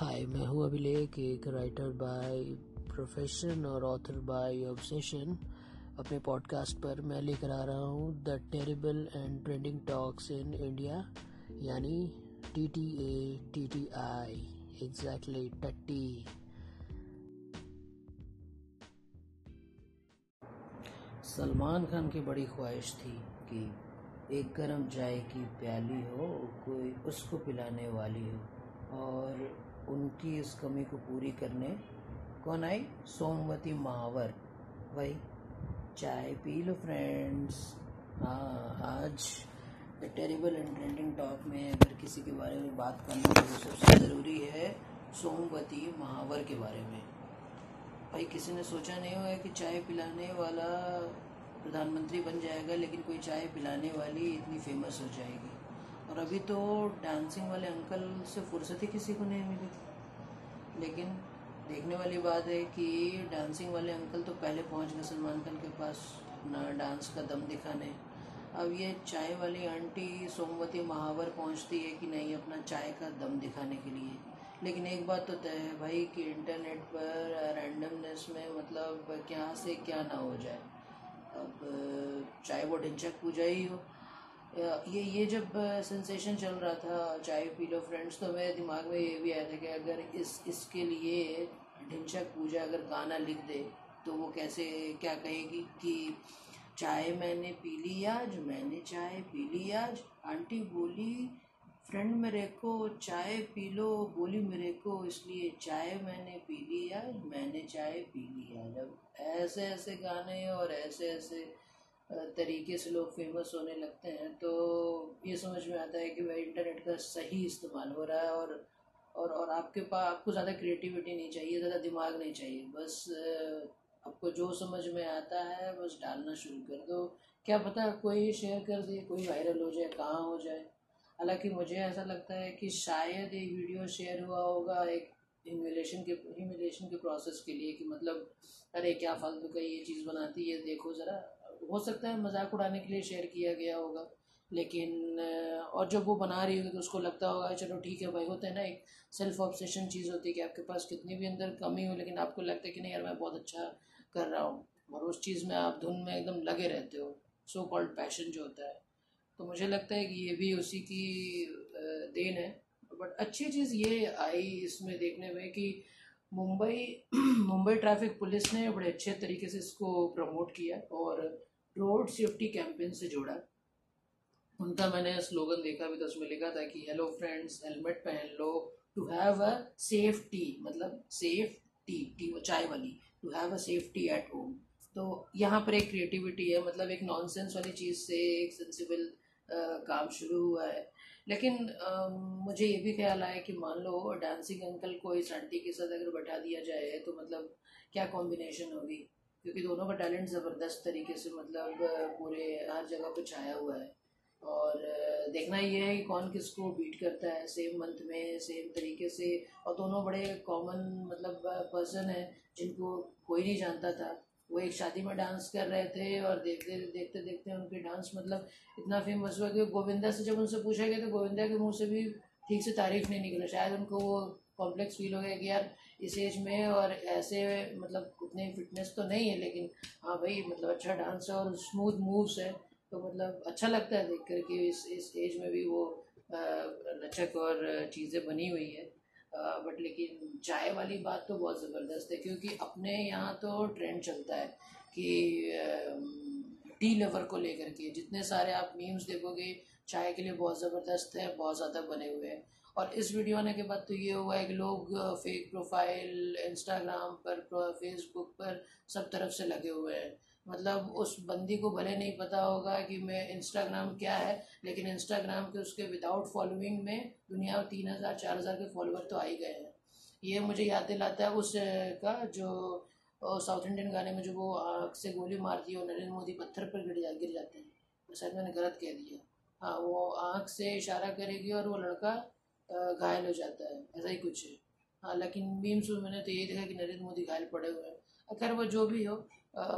हाय मैं हूँ अभिलेख, एक राइटर बाय प्रोफेशन और ऑथर बाय ऑब्सेशन अपने पॉडकास्ट पर मैं लेकर आ रहा हूँ the terrible and trending talks in India यानी T T A T T I exactly टट्टी सलमान खान की बड़ी ख्वाहिश थी कि एक गर्म चाय की प्याली हो, कोई उसको पिलाने वाली हो, और उनकी इस कमी को पूरी करने, कौन आई? सोमवती महावर भाई चाय पी लो फ्रेंड्स हाँ आज the terrible and trending talk में अगर किसी के बारे में बात करना तो सबसे ज़रूरी है सोमवती महावर के बारे में। भाई, किसी ने सोचा नहीं होगा कि चाय पिलाने वाला प्रधानमंत्री बन जाएगा, लेकिन कोई चाय पिलाने वाली इतनी फ़ेमस हो जाएगी। और अभी तो डांसिंग वाले अंकल से फुर्सत ही किसी को नहीं मिली थी। लेकिन देखने वाली बात है कि डांसिंग वाले अंकल तो पहले पहुँच गए सलमान खान के पास ना डांस का दम दिखाने। अब ये चाय वाली आंटी सोमवती महावर पहुँचती है कि नहीं अपना चाय का दम दिखाने के लिए। लेकिन एक बात तो तय है भाई कि इंटरनेट पर रैंडमनेस में मतलब क्या से क्या ना हो जाए। अब चाहे वो ढिंचक पूजा ही हो। ये ये जब सेंसेशन चल रहा था, चाय पी लो फ्रेंड्स तो मेरे दिमाग में ये भी आया था कि अगर इस, इसके लिए ढिंचक पूजा अगर गाना लिख दे तो वो कैसे, क्या कहेगी कि चाय मैंने पी ली आज, मैंने चाय पी ली आज। आंटी बोली फ्रेंड मेरे को, चाय पी लो। बोली, मेरे को इसलिए चाय मैंने पी ली आज, मैंने चाय पी ली आज। अब ऐसे ऐसे गाने और ऐसे ऐसे तरीके से लोग फ़ेमस होने लगते हैं तो ये समझ में आता है कि भाई इंटरनेट का सही इस्तेमाल हो रहा है और और और आपके पास आपको ज़्यादा क्रिएटिविटी नहीं चाहिए, ज़्यादा दिमाग नहीं चाहिए। बस आपको जो समझ में आता है, बस डालना शुरू कर दो। क्या पता कोई शेयर कर दे, कोई वायरल हो जाए, कहाँ हो जाए। हालाँकि मुझे ऐसा लगता है कि शायद ये वीडियो शेयर हुआ होगा एक ह्यूमिलेशन के ह्यूमिलेशन के प्रोसेस के लिए कि मतलब अरे, क्या फालतू का ये चीज़ बनाती है, देखो ज़रा। हो सकता है मज़ाक उड़ाने के लिए शेयर किया गया होगा। लेकिन और जब वो बना रही होगी तो उसको लगता होगा चलो ठीक है भाई। होता है ना, एक सेल्फ ऑब्सेशन चीज़ होती है कि आपके पास कितनी भी अंदर कमी हो, लेकिन आपको लगता है कि नहीं यार मैं बहुत अच्छा कर रहा हूँ। और उस चीज़ में आप धुन में एकदम लगे रहते हो। सो कॉल्ड पैशन जो होता है। तो मुझे लगता है कि ये भी उसी की देन है। बट अच्छी चीज़ ये आई इसमें देखने में कि मुंबई मुंबई ट्रैफ़िक पुलिस ने बड़े अच्छे तरीके से इसको प्रमोट किया और रोड सेफ्टी कैंपेन से जोड़ा। उनका मैंने स्लोगन देखा भी तो उसमें लिखा था कि हेलो फ्रेंड्स हेलमेट पहन लो। To have a safe tea मतलब सेफ़ टी टी वो चाय वाली। To have a safe tea at home तो यहाँ पर एक क्रिएटिविटी है मतलब एक नॉनसेंस वाली चीज़ से एक सेंसिबल काम शुरू हुआ है। लेकिन आ, मुझे ये भी ख्याल आया कि मान लो डांसिंग अंकल को इस आंटी के साथ अगर बैठा दिया जाए तो मतलब क्या कॉम्बिनेशन होगी? क्योंकि दोनों का टैलेंट ज़बरदस्त तरीके से मतलब पूरे हर जगह पे छाया हुआ है। और देखना ये है कि कौन किसको बीट करता है सेम मंथ में सेम तरीके से। और दोनों बड़े कॉमन मतलब पर्सन हैं, जिनको कोई नहीं जानता था। वो एक शादी में डांस कर रहे थे और देखते देखते देखते उनके डांस मतलब इतना फ़ेमस हुआ कि गोविंदा से जब उनसे पूछा गया तो गोविंदा के मुँह से भी ठीक से तारीफ़ नहीं निकला। शायद उनको वो कॉम्प्लेक्स फील हो गया कि यार इस एज में और ऐसे मतलब उतनी फिटनेस तो नहीं है, लेकिन हाँ भाई मतलब अच्छा डांस है और स्मूथ मूव्स है तो मतलब अच्छा लगता है देख कर कि इस इस एज में भी वो लचक और चीज़ें बनी हुई है। बट लेकिन चाय वाली बात तो बहुत ज़बरदस्त है, क्योंकि अपने यहाँ तो ट्रेंड चलता है कि टी लेवर को लेकर के जितने सारे आप मीम्स देखोगे, चाय के लिए बहुत ज़बरदस्त है, बहुत ज़्यादा बने हुए हैं। और इस वीडियो आने के बाद तो ये हुआ है कि लोग फेक प्रोफ़ाइल इंस्टाग्राम पर फेसबुक पर सब तरफ़ से लगे हुए हैं। मतलब उस बंदी को भले नहीं पता होगा कि मैं इंस्टाग्राम क्या है, लेकिन इंस्टाग्राम के उसके विदाउट फॉलोइंग में दुनिया में तीन हज़ार, चार हज़ार के फॉलोअर तो आ ही गए हैं। ये मुझे याद दिलाता है उस का जो साउथ इंडियन गाने में जो वो आँख से गोली मारती है और नरेंद्र मोदी पत्थर पर गिर जा, गिर जाते हैं। शायद मैंने गलत कह दिया। हाँ वो आँख से इशारा करेगी और वो लड़का घायल हो जाता है, ऐसा ही कुछ है। हाँ लेकिन मीम्स में मैंने तो ये देखा कि नरेंद्र मोदी घायल पड़े हुए हैं। अगर वो जो भी हो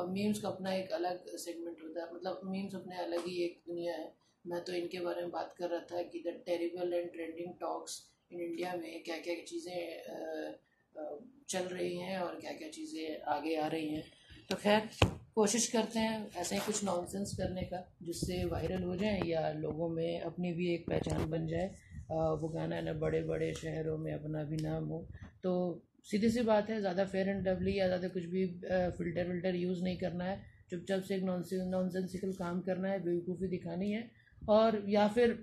मीम्स का अपना एक अलग सेगमेंट होता है। मतलब मीम्स अपने अलग ही एक दुनिया है। मैं तो इनके बारे में बात कर रहा था कि the terrible and trending talks in India में क्या क्या चीज़ें चल रही हैं और क्या क्या चीज़ें आगे आ रही हैं। तो खैर, कोशिश करते हैं ऐसे ही कुछ नॉनसेंस करने का, जिससे वायरल हो जाए या लोगों में अपनी भी एक पहचान बन जाए। वो गाना है ना बड़े बड़े शहरों में अपना भी नाम हो। तो सीधी सी बात है, ज़्यादा फेयर एंड डबली या ज़्यादा कुछ भी फ़िल्टर विल्टर यूज़ नहीं करना है। चुपचाप से एक नॉन सेंसिकल काम करना है, बेवकूफ़ी दिखानी है। और या फिर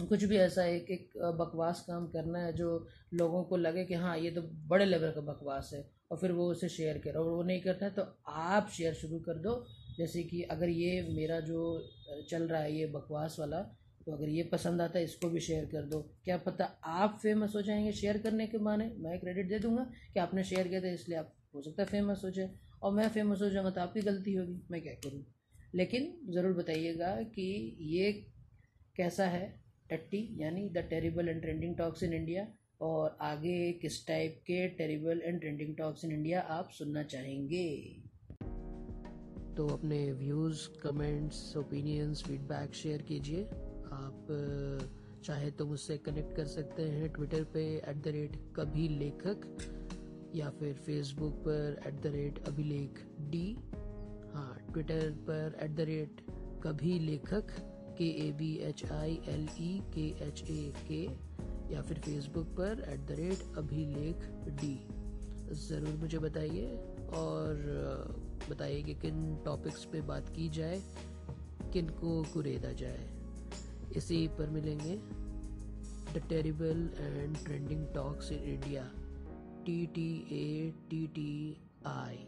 कुछ भी ऐसा एक एक बकवास काम करना है जो लोगों को लगे कि हाँ ये तो बड़े लेवल का बकवास है और फिर वो उसे शेयर करो और वो नहीं करता है तो आप शेयर शुरू कर दो। जैसे कि अगर ये मेरा जो चल रहा है, ये बकवास वाला तो अगर ये पसंद आता है, इसको भी शेयर कर दो। क्या पता आप फ़ेमस हो जाएँगे शेयर करने के माने मैं क्रेडिट दे दूँगा कि आपने शेयर किया था, इसलिए आप, हो सकता है फ़ेमस हो जाए। और मैं फ़ेमस हो जाऊँगा तो आपकी गलती होगी, मैं क्या करूँ? लेकिन ज़रूर बताइएगा कि ये कैसा है? टट्टी, यानी the terrible and trending talks in India और आगे किस टाइप के terrible and trending talks in India आप सुनना चाहेंगे? तो अपने views comments opinions feedback share कीजिए। आप चाहे तो मुझसे कनेक्ट कर सकते हैं ट्विटर पे एट द रेट कभी लेखक या फिर फेसबुक पर at the rate Abhilekh D हाँ ट्विटर पर एट द रेट कभी लेखक के A B H I L E K H A K या फिर फेसबुक पर at the rate Abhilekh D ज़रूर मुझे बताइए और बताइए कि किन टॉपिक्स पे बात की जाए, किन को कुरेदा जाए। इसी पर मिलेंगे the terrible and trending talks in India T T A T T I